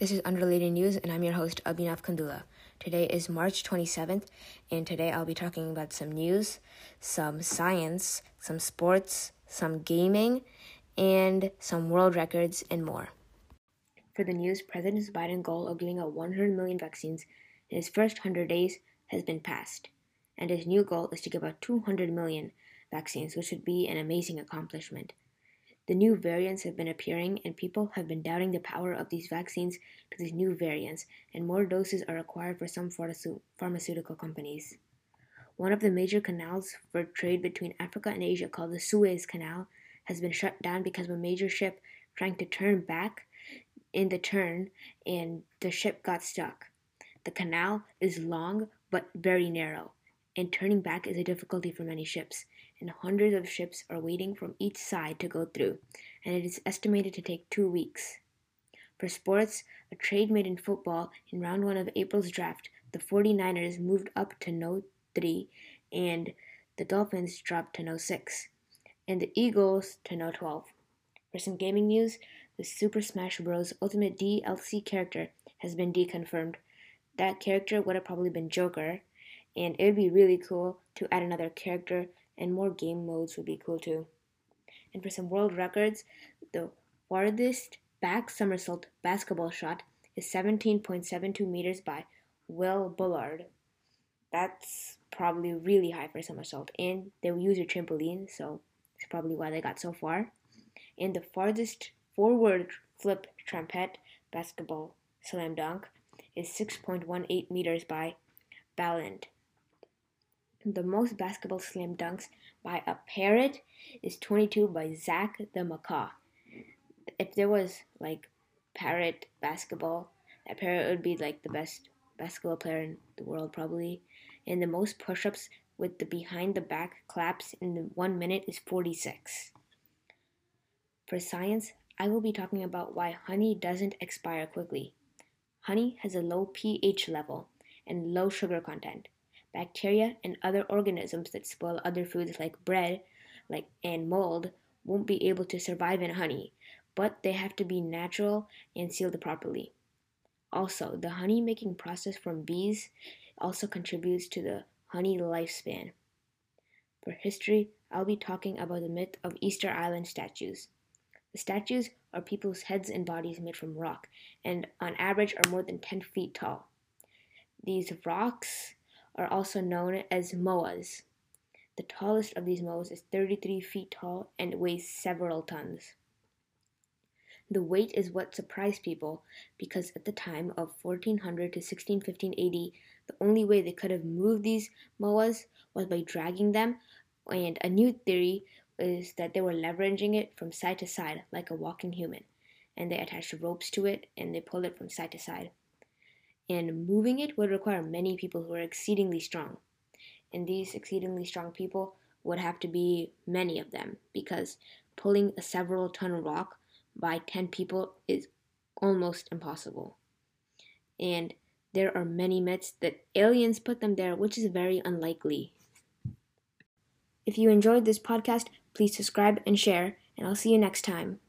This is Unrelated News, and I'm your host, Abhinav Kandula. Today is March 27th, and today I'll be talking about some news, some science, some sports, some gaming, and some world records, and more. For the news, President Biden's goal of giving out 100 million vaccines in his first 100 days has been passed, and his new goal is to give out 200 million vaccines, which would be an amazing accomplishment. The new variants have been appearing, and people have been doubting the power of these vaccines to these new variants, and more doses are required for some pharmaceutical companies. One of the major canals for trade between Africa and Asia, called the Suez Canal, has been shut down because of a major ship trying to turn back in the turn, and the ship got stuck. The canal is long but very narrow, and turning back is a difficulty for many ships, and hundreds of ships are waiting from each side to go through, and it is estimated to take two weeks. For sports, a trade made in football in round one of April's draft, the 49ers moved up to no 3, and the Dolphins dropped to no 6, and the Eagles to no 12. For some gaming news, the Super Smash Bros. Ultimate DLC character has been deconfirmed. That character would have probably been Joker, and it would be really cool to add another character and more game modes would be cool too. And for some world records, the farthest back somersault basketball shot is 17.72 meters by Will Bullard. That's probably really high for somersault, and they use a trampoline, so it's probably why they got so far. And the farthest forward flip trumpet basketball slam dunk is 6.18 meters by Ballant. The most basketball slam dunks by a parrot is 22 by Zac the Macaw. If there was like parrot basketball, that parrot would be like the best basketball player in the world probably. And the most push-ups with the behind the back claps in the 1 minute is 46. For science, I will be talking about why honey doesn't expire quickly. Honey has a low pH level and low sugar content bacteria and other organisms that spoil other foods like bread like and mold won't be able to survive in honey but they have to be natural and sealed properly. Also the honey making process from bees also contributes to the honey lifespan. For history i'll be talking about the myth of easter island statues. The statues are people's heads and bodies made from rock and on average are more than 10 feet tall. These rocks are also known as moas. The tallest of these moas is 33 feet tall and weighs several tons. The weight is what surprised people because at the time of 1400 to 1615 AD, the only way they could have moved these moas was by dragging them, and a new theory is that they were leveraging it from side to side like a walking human, and they attached ropes to it and they pulled it from side to side and moving it would require many people who are exceedingly strong. And these exceedingly strong people would have to be many of them because pulling a several ton rock by 10 people is almost impossible. And there are many myths that aliens put them there, which is very unlikely. If you enjoyed this podcast, please subscribe and share, and I'll see you next time.